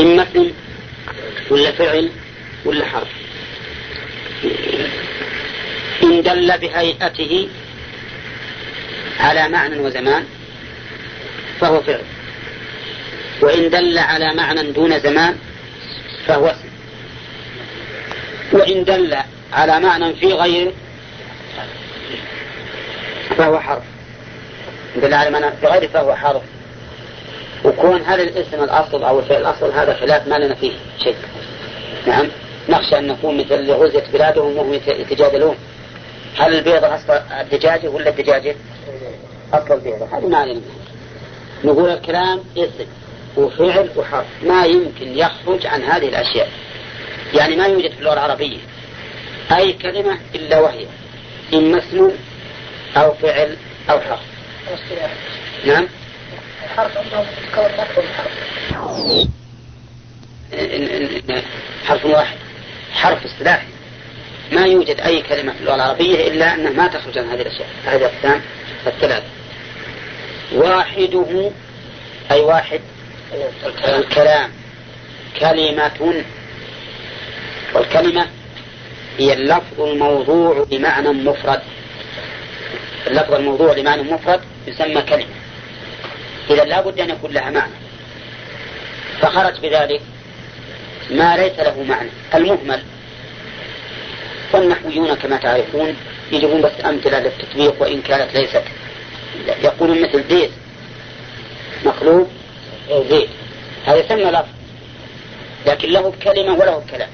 اسم ولا فعل ولا حرف. إن دل بهيئته على معنى وزمان فهو فعل. وإن دل على معنى دون زمان فهو اسم. وإن دل على معنى في غيره فهو حرف. دل على معنى في غيره فهو حرف. وكون هل الاسم الأصل أو الفعل الأصل هذا خلاف ما لنا فيه شيء نعم؟ نخشى أن نكون مثل غزية بلادهم وهم يتجادلون. هل البيضة أصل الدجاجة ولا الدجاجة؟ أصل البيضة. هذه ما علينا. نقول الكلام اسم وفعل وحرف. ما يمكن يخرج عن هذه الأشياء. يعني ما يوجد في اللغة العربية أي كلمة إلا وهي. إما اسم أو فعل أو حرف. نعم؟ حرف حرف واحد. حرف اصطلاحي ما يوجد أي كلمة في اللغة العربية إلا أنها ما تخرج عن هذه الأشياء. هذه الأقسام الثلاث واحدة أي واحد الكلام. كلمة. والكلمة هي اللفظ الموضوع بمعنى مفرد. اللفظ الموضوع لمعنى مفرد يسمى كلمة. إذا لا بد أن يكون لها معنى. فخرج بذلك ما ليس له معنى المهمل. والنحويون كما تعرفون يجيبون بس أمثلة للتطبيق وإن كانت ليست. يقولون مثل مقلوب أو زيت هذا يسمى لفظ. لكن له كلمة وله كلام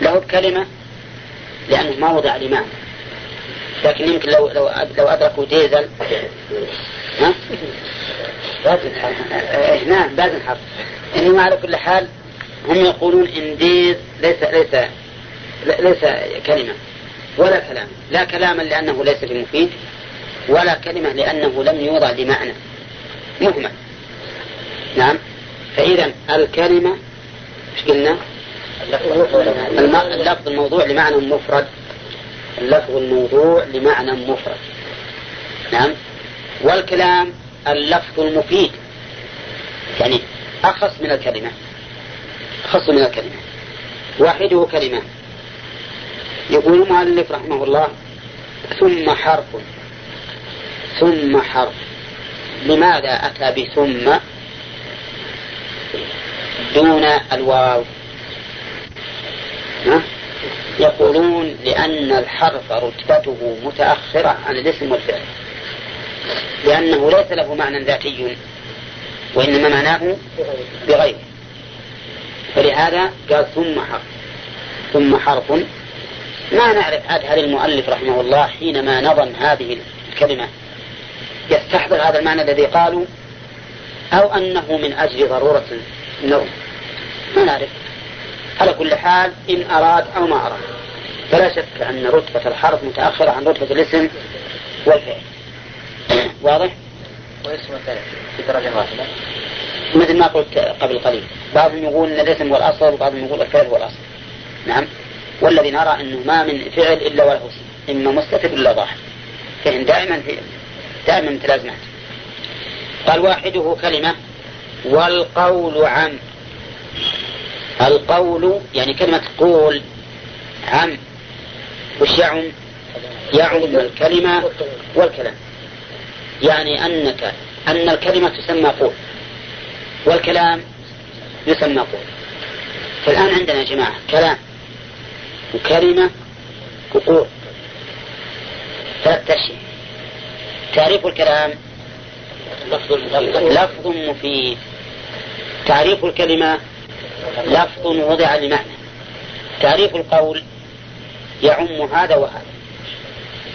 له كلمة لأنه ما وضع لمعنى. لكن يمكن لو لو لو أدركوا ديزل ها؟ لازم نعم لازم حرف إنما على كل حال هم يقولون إن ديز ليس ليس ليس كلمة ولا كلام لا كلاما لأنه ليس بمفيد ولا كلمة لأنه لم يوضع لمعنى مهمل نعم فإذا الكلمة إيش قلنا؟ اللفظ الموضوع لمعنى مفرد اللفظ الموضوع لمعنى مفرد نعم والكلام اللفظ المفيد. يعني أخص من الكلمة. أخص من الكلمة. واحدة كلمة. يقول المؤلف رحمه الله ثم حرف. ثم حرف. لماذا أتى بثم؟ دون الواو. يقولون لأن الحرف رتبته متأخرة عن الاسم والفعل. لأنه ليس له معنى ذاتي وإنما معناه بغيره. فلهذا قال ثم حرف. ثم حرف. ما نعرف عاد هل المؤلف رحمه الله حينما نظم هذه الكلمة يستحضر هذا المعنى الذي قالوا أو أنه من أجل ضرورة النوم ما نعرف. على كل حال إن أراد أو ما أراد. فلا شك أن رتبة الحرف متأخرة عن رتبة الاسم والفعل. واضح؟ واسم الفعل في درجة واحدة. مثل ما قلت قبل قليل بعضهم يقول أن الاسم هو الأصل وبعضهم يقول الفعل هو الأصل نعم. والذي نرى أنه ما من فعل إلا وله اسم إما مستتر إلا ظاهر. فهم دائما في دائما متلازمات قال واحدة كلمة والقول عن القول يعني كلمة قول عم. وش يعم؟ يعم الكلمة والكلام. يعني أنك أن الكلمة تسمى قول والكلام يسمى قول فالآن عندنا يا جماعة كلام وكلمة وقول ثلاث أشياء. تعريف الكلام لفظ مفيد. تعريف الكلمة لفظ وضع لمعنى. تعريف القول يعم هذا وهذا.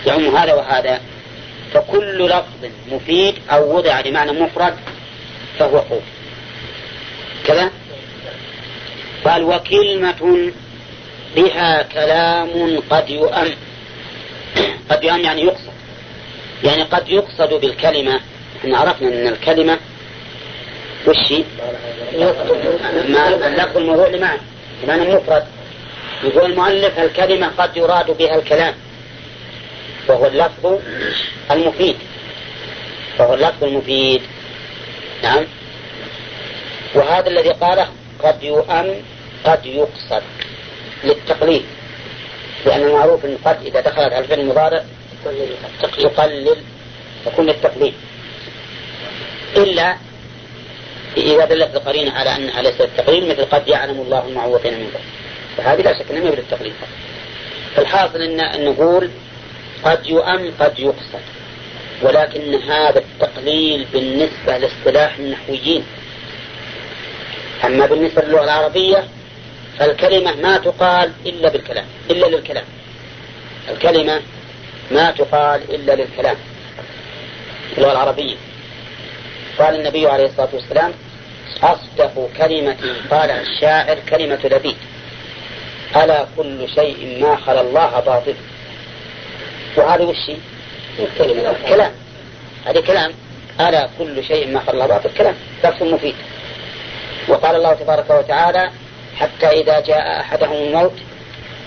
يعم هذا وهذا. فكل لفظ مفيد أو وضع لمعنى مفرد فهو قول كذا؟ قال وكلمة بها كلام قد يؤم. قد يؤم يعني يقصد. يعني قد يقصد بالكلمة. إحنا عرفنا أن الكلمة وش اللفظ الموضوع لمعنى. لمعنى مفرد. يقول المؤلف الكلمة قد يراد بها الكلام. وهو اللفظ المفيد. وهو اللفظ المفيد. نعم. وهذا الذي قاله قد يؤم قد يقصد للتقليل. لأن المعروف أن قد إذا دخلت على الفعل المضارع تقلل تكون للتقليل. إلا إذا دلت القرينة على أنها ليست التقليل مثل قد يعلم الله المعوقين منكم. فهذه لا شك أنها للتقليل فالحاصل أن نقول قد يؤم قد يقصد. ولكن هذا التقليل بالنسبة لاصطلاح النحويين. أما بالنسبة للغة العربية فالكلمة ما تقال إلا بالكلام إلا للكلام. الكلمة ما تقال إلا للكلام. اللغة العربية. قال النبي عليه الصلاة والسلام أصدق كلمة قالها الشاعر كلمة لبيد. ألا كل شيء ما خلا الله باطل. وهذا وش كلام هذا كلام. ألا كل شيء ما الله باطل كلام لفظ مفيد. وقال الله تبارك وتعالى حتى إذا جاء أحدهم الموت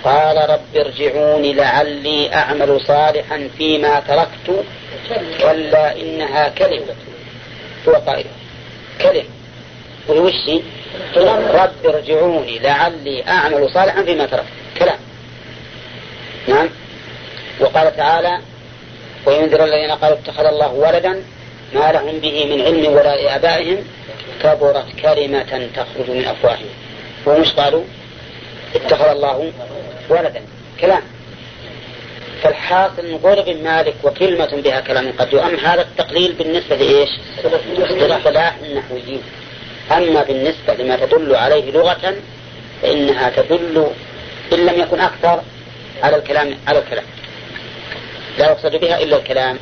قال رب ارجعوني لعلي أعمل صالحا فيما تركت كلا إنها كلمة. هو قائل. كلمة. ويوشي رب ارجعوني لعلي أعمل صالحا فيما تركت. كلام. نعم. وقال تعالى وينذر الذين قالوا اتخذ الله ولدا ما لهم به من علم ولا لآبائهم كبرت كلمة تخرج من أفواههم. ومش قالوا اتخذ الله ولدا؟ كلام. فالحاصل نقول ابن مالك وكلمة بها كلام قد يؤم. هذا التقليل بالنسبة لإيش؟ اصطلاح النحويين. أما بالنسبة لما تدل عليه لغة فإنها تدل إن لم يكن أكثر على الكلام على الكلام. لا يقصد بها إلا الكلام.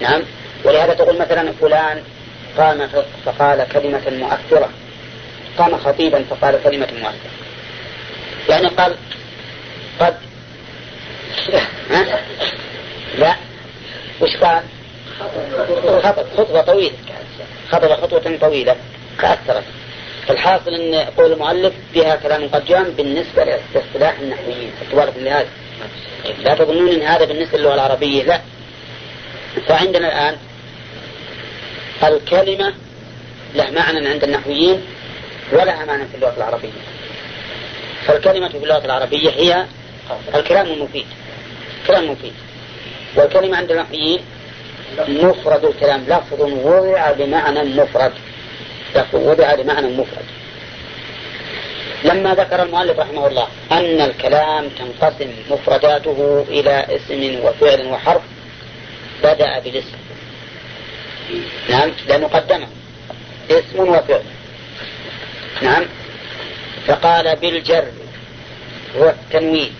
نعم. ولهذا تقول مثلا فلان قام فقال كلمة مؤثرة. قام خطيبا فقال كلمة مؤثرة. يعني قال قد ها؟ لا. وش قال؟ خطب خطبة طويلة. خطب خطوة طويلة. فأثرت. الحاصل أن قول المؤلف بها كلام قد جام بالنسبة لاصطلاح النحويين. تبارك لهذا لا تظنون أن هذا بالنسبة للغة العربية لا. فعندنا الآن الكلمة له معنى عند النحويين ولها معنى في اللغة العربية. فالكلمة في اللغة العربية هي الكلام المفيد. كلام مفيد. والكلمة عند النحويين مفرد الكلام لفظ وضع بمعنى مفرد. لفظ وضع بمعنى مفرد. لما ذكر المؤلف رحمه الله أن الكلام تنقسم مفرداته إلى اسم وفعل وحرف بدأ بالاسم. نعم لأنه قدمه. اسم وفعل. نعم. فقال بالجر والتنوين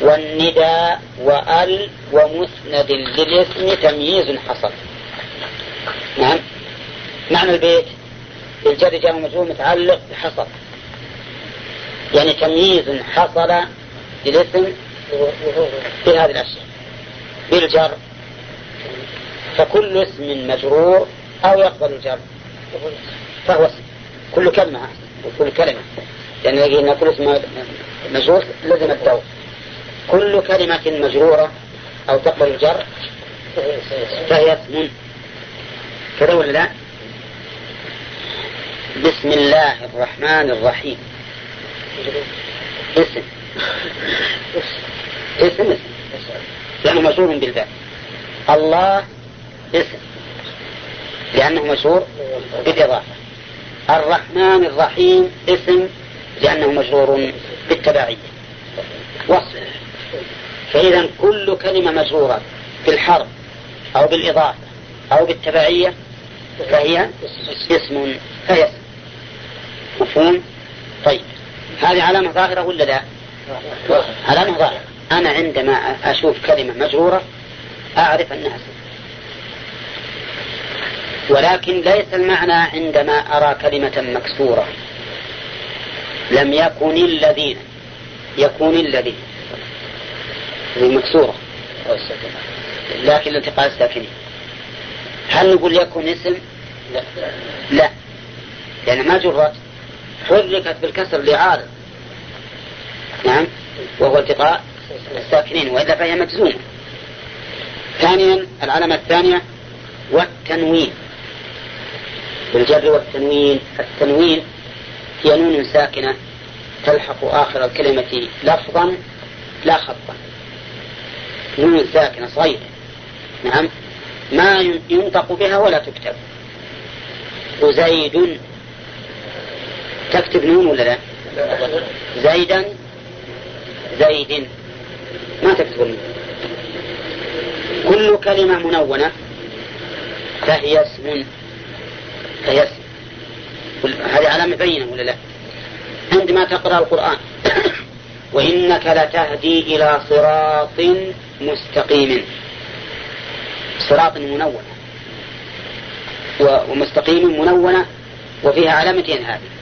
والنداء وأل ومسند للاسم تمييز حصل. نعم. معنى البيت بالجر جاء مجرور متعلق بحصل. يعني تمييز حصل للاسم في هذه الأشياء. بالجر. فكل اسم مجرور أو يقبل الجر. فهو اسم. كل كلمة وكل كلمة. لأن يعني كل اسم مجرور لزم الدور. كل كلمة مجرورة أو تقبل الجر فهي اسم. كذا ولا لا؟ بسم الله الرحمن الرحيم. اسم اسم اسم لأنه مشهور بالباء الله اسم. لأنه مشهور بالإضافة. الرحمن الرحيم اسم لأنه مجرور بالتبعية. وصف. فإذا كل كلمة مجرورة بالحرف أو بالإضافة أو بالتبعية فهي اسم. فهي اسم. مفهوم؟ طيب. هذه علامة ظاهرة ولا لا؟ علامة ظاهرة. أنا عندما أشوف كلمة مجرورة أعرف أنها اسم ولكن ليس المعنى عندما أرى كلمة مكسورة. لم يكن الذين يكون الذين. مكسورة. لكن التقاء الساكنين. هل نقول يكون اسم؟ لا. لا. لأن ما جرت. حركت بالكسر لعارض نعم وهو التقاء الساكنين وإلا فهي مجزومة. ثانيا العلامة الثانية والتنوين. بالجر والتنوين التنوين هي نون ساكنة تلحق آخر الكلمة لفظا لا خطا. نون ساكنة صغيرة. نعم ما ينطق بها ولا تكتب. وزيد تكتب نون ولا لا؟ زيدا زيد ما تكتب النون. كل كلمة منونة فهي اسم. فهي اسم. هذه علامة بينة ولا لا؟ عندما تقرأ القرآن وإنك لتهدي إلى صراط مستقيم. صراط منونة. ومستقيم منونة وفيها علامتين هذه؟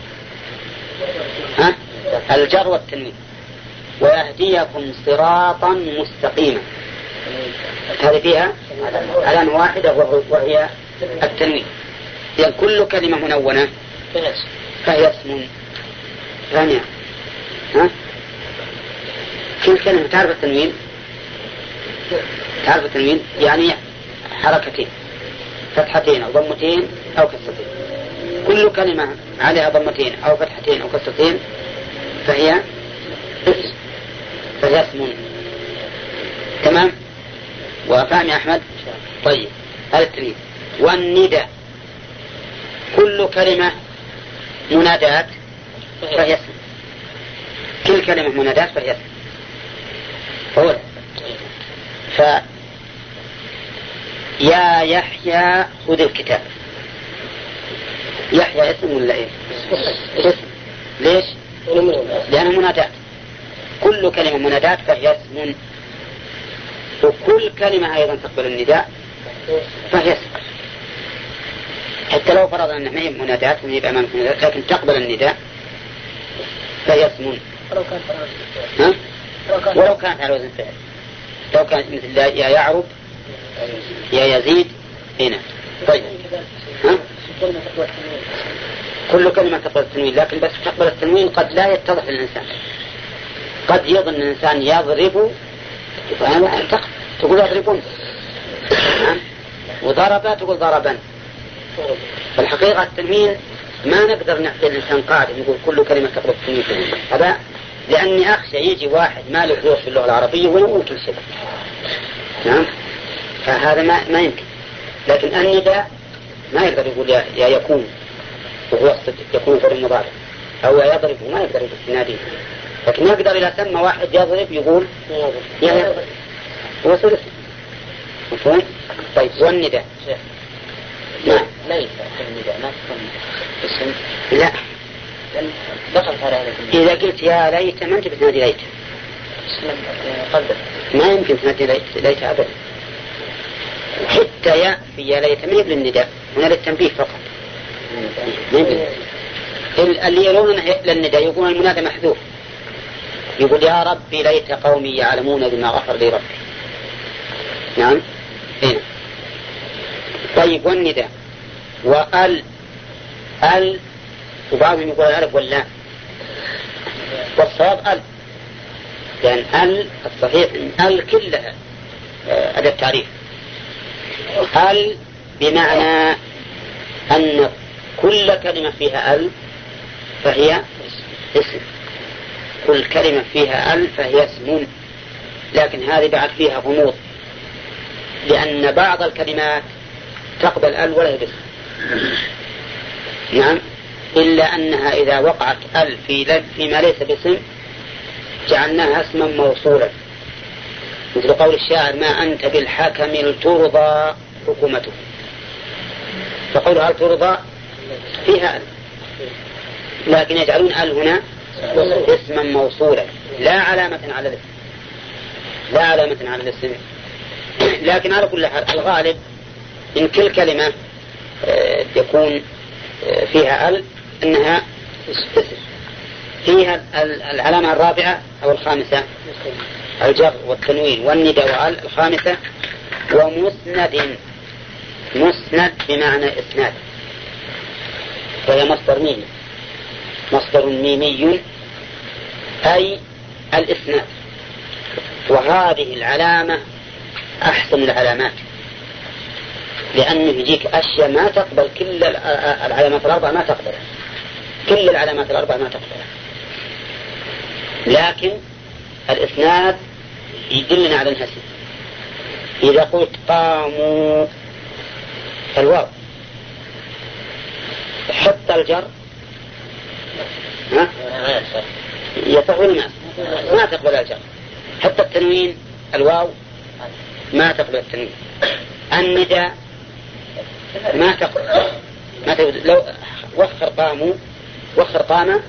الجر والتنوين. ويهديكم صراطا مستقيما. هذه فيها علامة واحدة وهي التنوين. إذا كل كلمة منونة فهي اسم ثانية ها؟ كل كلمة تعرف التنوين؟ تعرف التنوين يعني حركتين. فتحتين أو ضمتين أو كسرتين. كل كلمة عليها ضمتين أو فتحتين أو كسرتين فهي اسم فهي اسم تمام؟ وفهم يا أحمد؟ طيب. هذا التنوين والندى. كل كلمة منادات فهي اسم. كل كلمة منادات فهي اسم. هو ف يا يحيى خذ الكتاب. يحيى اسم ولا إيه؟ اسم. ليش؟ لأنه منادات كل كلمة منادات فهي اسم. وكل كلمة أيضا تقبل النداء فهي اسم. حتى لو فرضنا أنها ما هي منادات ما هي أمامك منادات لكن تقبل النداء فهي اسم. ولو كانت ها؟ ولو كانت على وزن فعل. لو كانت مثل يا يعرب يا يزيد هنا. طيب. ها؟ كل كلمة تقبل التنوين لكن بس تقبل التنوين قد لا يتضح للإنسان. قد يظن الإنسان يضرب تقول يضربون. وضرب تقول ضربا. فالحقيقة التنوين ما نقدر نعطي الإنسان قاعدة نقول كل كلمة تقبل التنوين هذا لأني أخشى يجي واحد ما له ذوق في اللغة العربية ويقول كل شيء. نعم فهذا ما, ما يمكن. لكن النداء ما يقدر يقول يا, يا يكون. وهو يكون في المضارع أو يضرب ما يقدر يقول يناديه لكن يقدر إذا سمى واحد يضرب يقول يا يضرب هو ثلث مفهوم؟ طيب والنداء نعم. ليس النداء ما تكون اسم لا. دخل هذا إذا قلت يا ليت ما أنت بتنادي ليت. ما يمكن تنادي ليت ليت أبدا. حتى يا في يا ليت ما هي للنداء هنا للتنبيه فقط. اللي يرون للنداء يقولون المنادى محذوف. يقول يا ربي ليت قومي يعلمون بما غفر لي ربي. نعم؟ هنا طيب والنداء. وال ال وبعضهم يقول الألف واللام. والصواب ال. لأن ال الصحيح أن ال كلها آه، أداة تعريف. ال بمعنى أن كل كلمة فيها أل فهي اسم. كل كلمة فيها أل فهي اسم. لكن هذه بعد فيها غموض. لأن بعض الكلمات تقبل أل ولا باسم نعم. إلا أنها إذا وقعت أل في فيما ليس باسم جعلناها اسما موصولا. مثل قول الشاعر ما أنت بالحكم لترضى حكومته. فقول هل ترضى؟ فيها ال لكن يجعلون ال هنا اسما موصولا لا علامة على الاسم. لا علامة على الاسم. لكن على كل حال الغالب إن كل كلمة آه، يكون آه، فيها ال أنها اسم. فيها العلامة الرابعة أو الخامسة. الجر والتنوين والندى وال الخامسة. ومسند مسند بمعنى إسناد. وهي مصدر ميمي. مصدر ميمي أي الإسناد. وهذه العلامة أحسن العلامات. لأنه يجيك أشياء ما تقبل كل العلامات الأربعة ما تقبلها. كل العلامات الأربعة ما تقبلها. لكن الإسناد يدلنا على الهسي. إذا قلت قاموا الواو. حط الجر. ها؟ يصح ولا ما؟ ما تقبل الجر. حتى التنوين الواو. ما تقبل التنوين. النداء. ما تقبل. ما تقبل. لو وخر قاموا وخر قام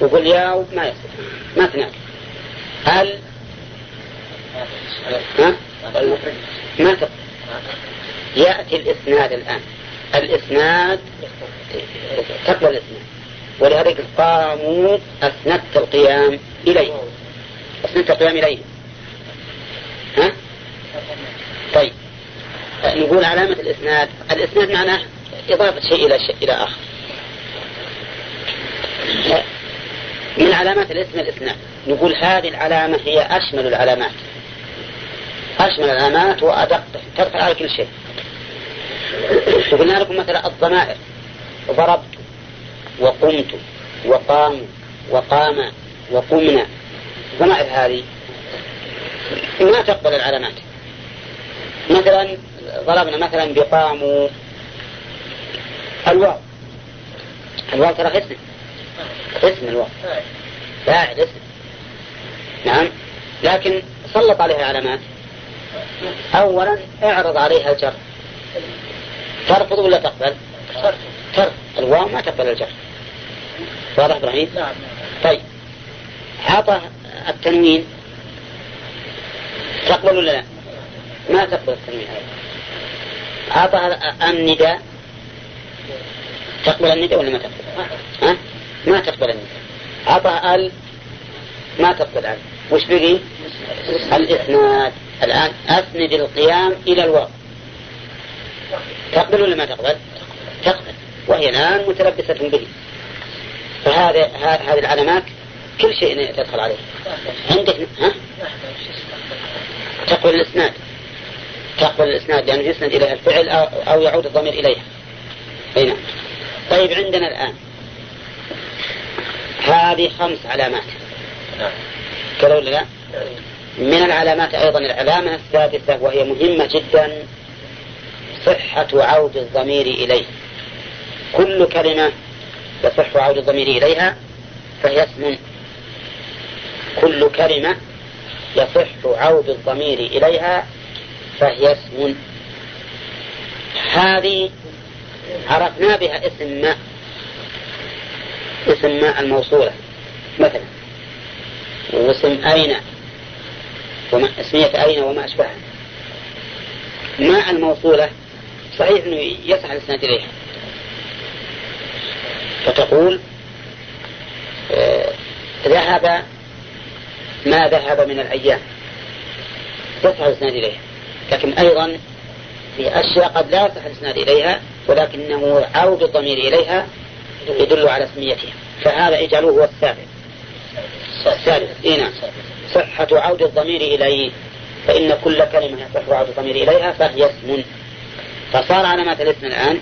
وقل ياو ما يصح. ما تنادي هل؟ ها؟ ما تقبل. يأتي الإسناد الآن. الإسناد تقبل الإسناد. ولذلك قاموا أسندت القيام إليه. أسندت القيام إليه. ها؟ طيب. نقول علامة الإسناد. الإسناد معناه إضافة شيء إلى شيء إلى آخر. من علامات الإسم الإسناد. نقول هذه العلامة هي أشمل العلامات. أشمل العلامات وأدق. تدخل على كل شيء. وقلنا لكم مثلا الضمائر. ضربت وقمت وقام وقام وقمنا. الضمائر هذه ما تقبل العلامات. مثلا ضربنا مثلا بقاموا. الواو. الواو ترى اسم اسم الواو. فاعل اسم نعم. لكن سلط عليها علامات أولا اعرض عليها الجر. ترفض ولا تقبل؟ ترفض الواو ما تقبل الجر. واضح إبراهيم؟ نعم. طيب. عطى التنوين. تقبل ولا لا؟ ما تقبل التنوين. عطى النداء. تقبل النداء ولا ما تقبل؟ ها؟ ما تقبل النداء. عطى ال. ما تقبل ال. وش بقي؟ الإسناد الآن أسند القيام إلى الواو. تقبل ولا ما تقبل؟ تقبل. وهي الآن متلبسة به. فهذا هذه العلامات كل شيء تدخل عليه. عندك ها؟ تقبل الإسناد. تقبل الإسناد لأنه يسند إليها الفعل أو يعود الضمير إليها. أي نعم. طيب عندنا الآن. هذه خمس علامات. كذا ولا لا؟ من العلامات أيضا العلامة السادسة وهي مهمة جدا. صحة عود الضمير إليه. كل كلمة يصح عود الضمير إليها فهي اسم. كل كلمة يصح عود الضمير إليها فهي اسم. هذه عرفنا بها اسم ما اسم ما الموصولة. مثلا واسم أين؟ وما اسمية أين وما أشبهها؟ ما الموصولة؟ صحيح أنه يصح الإسناد إليها فتقول آه ذهب ما ذهب من الأيام. يصح الإسناد إليها لكن أيضا في أشياء قد لا يصح الإسناد إليها ولكنه عود الضمير إليها يدل على اسميتها فهذا اجعلوه هو السابق السادس إيه نعم. صحة عود الضمير إليه. فإن كل كلمة يصح عود الضمير إليها فهي اسم. فصار علامات الاسم الآن.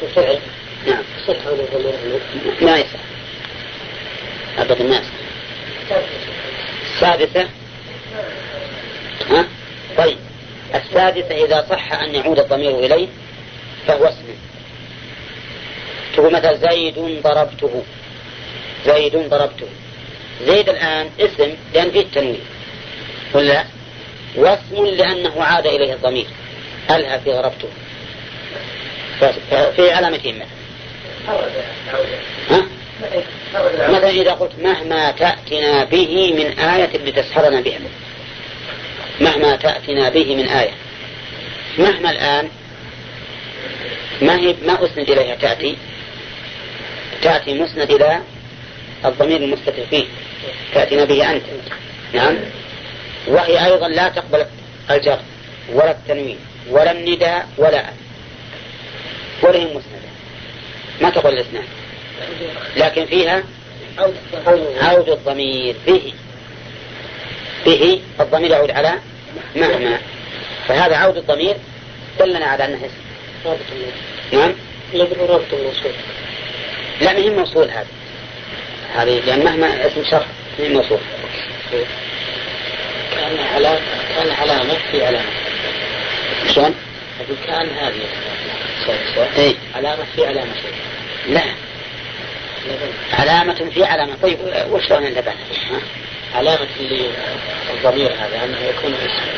بالفعل نعم. صح ما يصح أبدا ما يصح. السادسة. ها؟ طيب. السادسة إذا صح أن يعود الضمير إليه فهو اسم. تقول مثلا زيد ضربته. زيد ضربته. زيد الآن اسم لأن فيه التنوين. ولا واسم لأنه عاد إليه الضمير. ألها في ضربته في علامتين مثلا؟ مثلا إذا قلت مهما تأتنا به من آية لتسحرنا بها. مهما تأتنا به من آية. مهما الآن ما هي ما أسند إليها تأتي؟ تأتي مسند إلى الضمير المستتر فيه. تأتينا به أنت. نعم؟ وهي أيضا لا تقبل الجر ولا التنوين ولا النداء ولا ولا هي مسندة. ما تقبل الإسناد. لكن فيها عود الضمير. به. به. الضمير يعود على مهما. فهذا عود الضمير دلنا على أنه اسم. رابط نعم؟ لا ما هي موصول هذه هذه لأن مهما اسم شرط هي موصول. كان علامة كان علامة في علامة شلون؟ أقول كان هذه إيه؟ علامة في علامة. لا. علامة في علامة. طيب وشلون اللبن؟ علامة للضمير هذا أنه يكون اسم.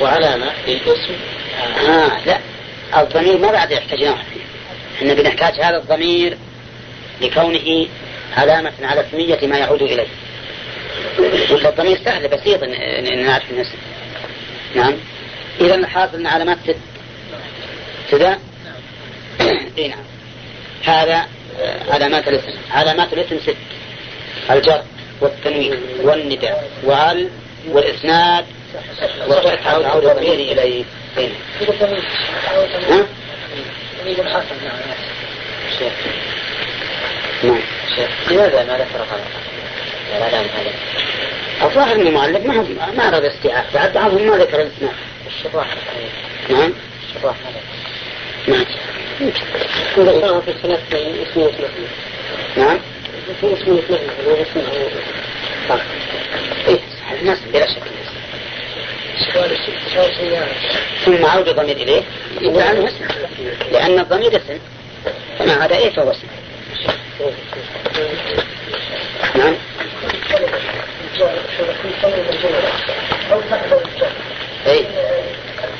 وعلامة للاسم آه لا. الضمير ما بعد يحتاج إحنا بنحتاج هذا الضمير لكونه علامة على اسمية ما يعود إليه. ولا الضمير سهل بسيط ان نعرف الاسم نعم. إذا الحاصل ان علامات ست كذا اي نعم. هذا آه، علامات الاسم. علامات الاسم ست. الجر والتنوين والنداء وال والإسناد وصحة عود الضمير إليه. ها؟ نعم. لماذا ما ذكر العلامة هذا؟ الظاهر ان المؤلف ما ما أراد استيعاب. بعد بعضهم ما ذكر الاسماء الشراح نعم. الشراح نعم. ذكرها في الثلاث اسم واسم. نعم. في اسم واسم هو اسم طيب. إيه الناس بلا شك. ثم عود الضمير إليه. يقول عنه اسم. لأن الضمير اسم. فما عاد إيه فهو اسم نعم اي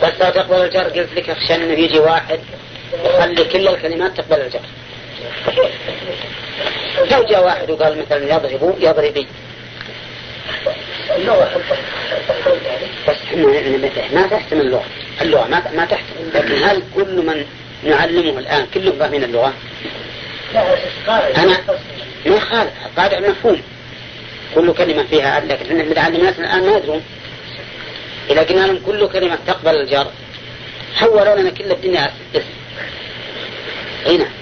بس لا تقبل الجر. قلت لك اخشى إنه يجي واحد يخلي كل الكلمات تقبل الجر. لو جاء واحد وقال مثلا يضرب يضربي بس ما تحتمل اللغة. اللغة ما ما تحتمل لكن هل كل من نعلمه الآن كلهم فاهمين اللغة؟ أنا ما خالف قاعدة مفهوم. كل كلمة فيها لكن إحنا بنعلم الناس الآن ما يدرون إذا قلنا لهم كل كلمة تقبل الجر حولوا لنا كل الدنيا. اسم أي نعم.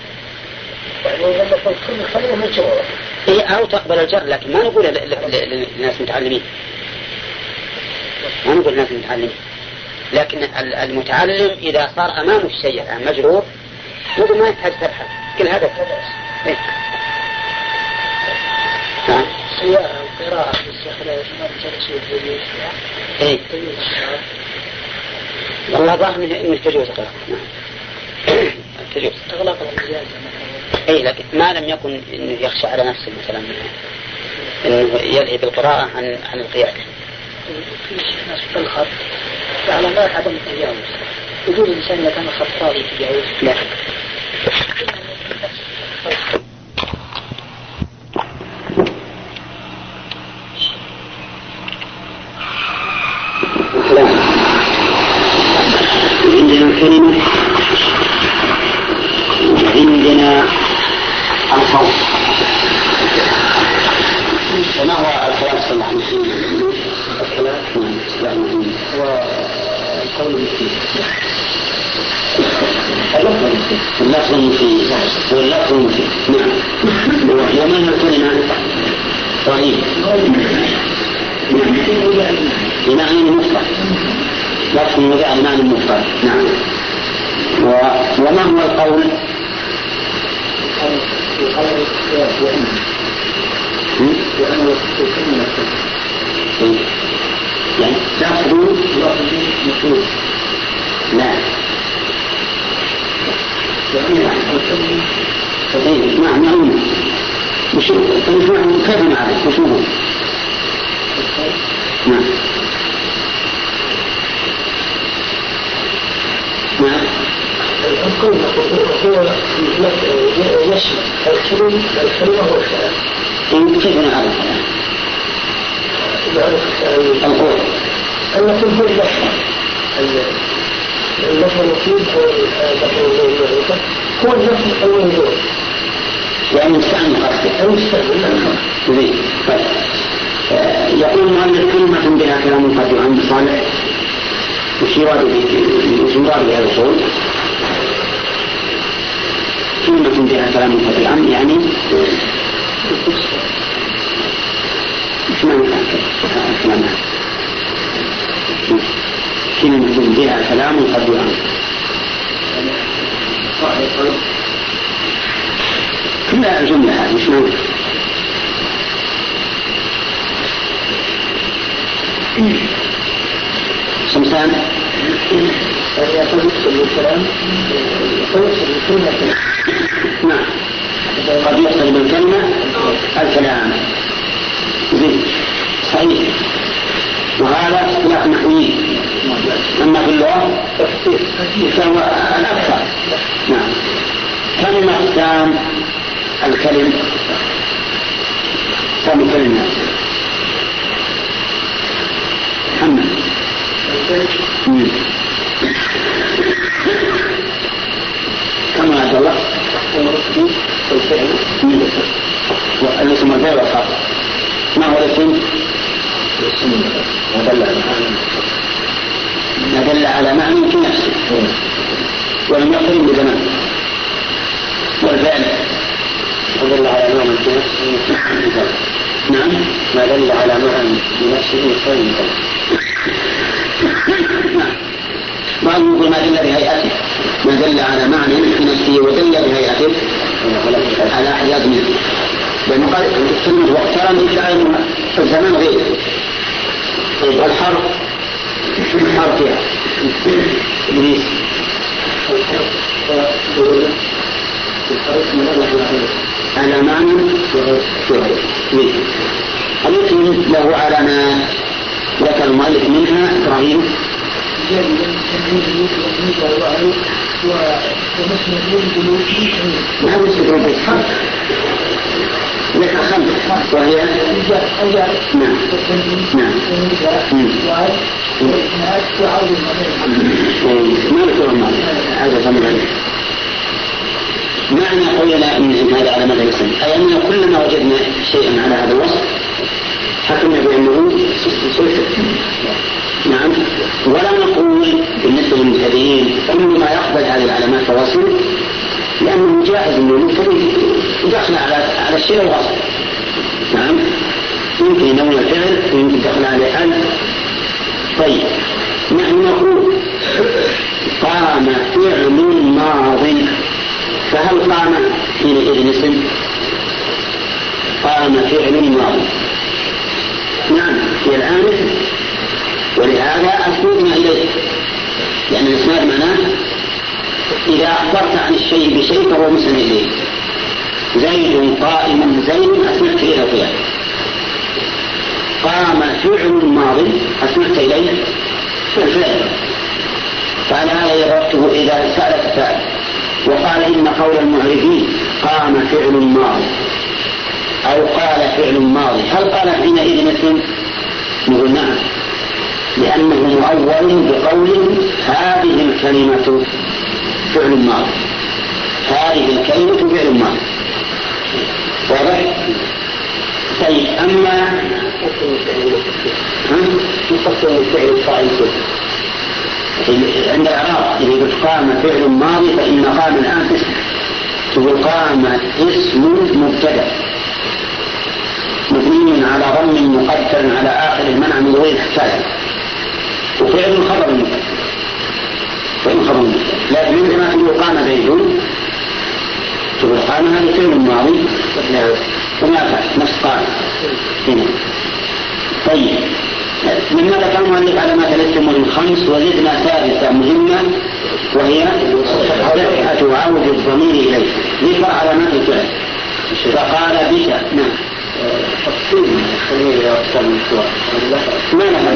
إيه أو تقبل الجر لكن ما نقول للناس المتعلمين. ما نقول للناس المتعلمين. لكن المتعلم إذا صار أمامه الشيء الآن مجرور نقول ما يحتاج تبحث. كل هذا. إيه؟ نعم. اي والله ظاهر انه تجوز القراءة. نعم. تجوز اغلاق الامتياز اي لكن ما لم يكن انه يخشى على نفسه مثلا إنه يلهي بالقراءة عن عن القيادة. في ناس في الخط علامات عدم التجاوز يقول الإنسان إذا كان فاضي يتجاوز لا عندنا كلمة عندنا الخوف وما هو الكلام الصلاح الكلام هو القول المفيد اللفظ المفيد واللفظ المفيد نعم. هي الكلمة رهيب. بمعنى مفرد. لفظ وجاء بمعنى مفرد. نعم. و... وما هو القول؟ يعني تأخذ لا نعم. نعم وشو كيف نعرف؟ هو؟ نعم. نعم. القول هو يشمل الكلمة والكلام كيف نعرف؟ القول أن هو اللفظ اللفظ المفيد أو اللفظ هو اللفظ الموجود يعني مستعمل قصدك زين طيب يقول المؤلف كلمة بها كلام قد عن صالح وش يراد وش بهذا القول؟ كلمة بها كلام قد عن يعني معنى الكلام كلمة بها كلام قد يعمل كلها الجملة هذه شمسان الكلام نعم. قد يقصد بالكلمة الكلام زين صحيح وهذا اختلاف نحوي أما في اللغة فهو الأكثر نعم كم أقسام الكلم كم كلمة محمد كم عبد الله الاسم الفعل ما هو الاسم؟ ما دل على معنى في نفسه. ولم يقرن بزمان. والفعل ما دل على معنى في نفسه. نعم. ما دل على معنى في نفسه فإن بعضهم يقول ما دل بهيئته؟ ما دل على معنى في نفسه ودل بهيئته على حياة منه. لأنه قال كلمة واقترن أن الزمان غير. والحرف حرف فيها. إبليس على معنى الاسم له علامات ذكر المؤلف منها إبراهيم. هو اسم البيت حرف لك خمس وهي نعم نعم الماضي هذا ثمن معنى قولنا ان هذا على مدى الاسم اي اننا كلما وجدنا شيئا على هذا الوصف حكمنا بانه نعم. ولا نقول بالنسبة للمبتدئين كل ما يقبل هذه العلامات فواصل لأنه جائز إنه المبتدئ يدخل على على الشيء الوصف نعم. يمكن ينون الفعل ويمكن يدخل عليه حل طيب. نحن نقول قام فعل ماض. فهل قام؟ حينئذ اسم؟ قام فعل ماض. نعم. هي اسم ولهذا أسندنا إليه. لأن الإسناد معناه إذا أخبرت عن الشيء بشيء فهو مسند إليه. زيد قائم زيد أسندت إلى فلان قام فعل ماضي أسندت إليه الفعل فعلى هذا إذا سألت سائل وقال إن قول المعرفين قام فعل ماضي. أو قال فعل ماضي. هل قال حينئذ اسم؟ نقول نعم. لأنه مؤول بقول هذه الكلمة فعل ماضي. هذه الكلمة فعل ماضي. واضح؟ طيب أما يقسم الفعل الفاعل عند الإعراب إذا قلت قام فعل ماضي فإن قام الآن اسم. تقول قام اسم مبتدأ. مبني على ضم مقدر على آخر المنع من غير احتاج. وفعل خبر مبتدأ فإن خبر مبتدأ لكن عندما تقول قام زيد تقول قام هذا فعل ماضي. وما فعل نفس قام هنا. طيب. مما ذكر المؤلف علامات الاسم الخمس وزدنا سادسة مهمة وهي صحة عود الضمير إليه ذكر علامات الفعل فقال بك. نعم. ما لها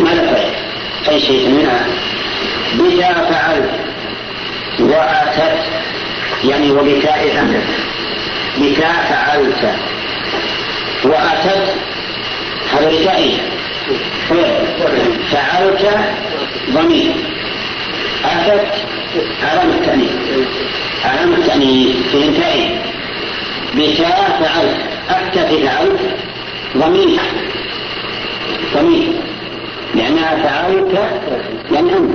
ما لها أي شيء منها بك فعلت وأتت يعني وبكاء أمرك بك فعلت وأتت هذا بكائية فعلت ضمير أتت علامة التأنيث علامة التأنيث في انتهي بكاء فعلت. أتت فعلت ضمير. ضمير. لأنها فعلت يعني أنت.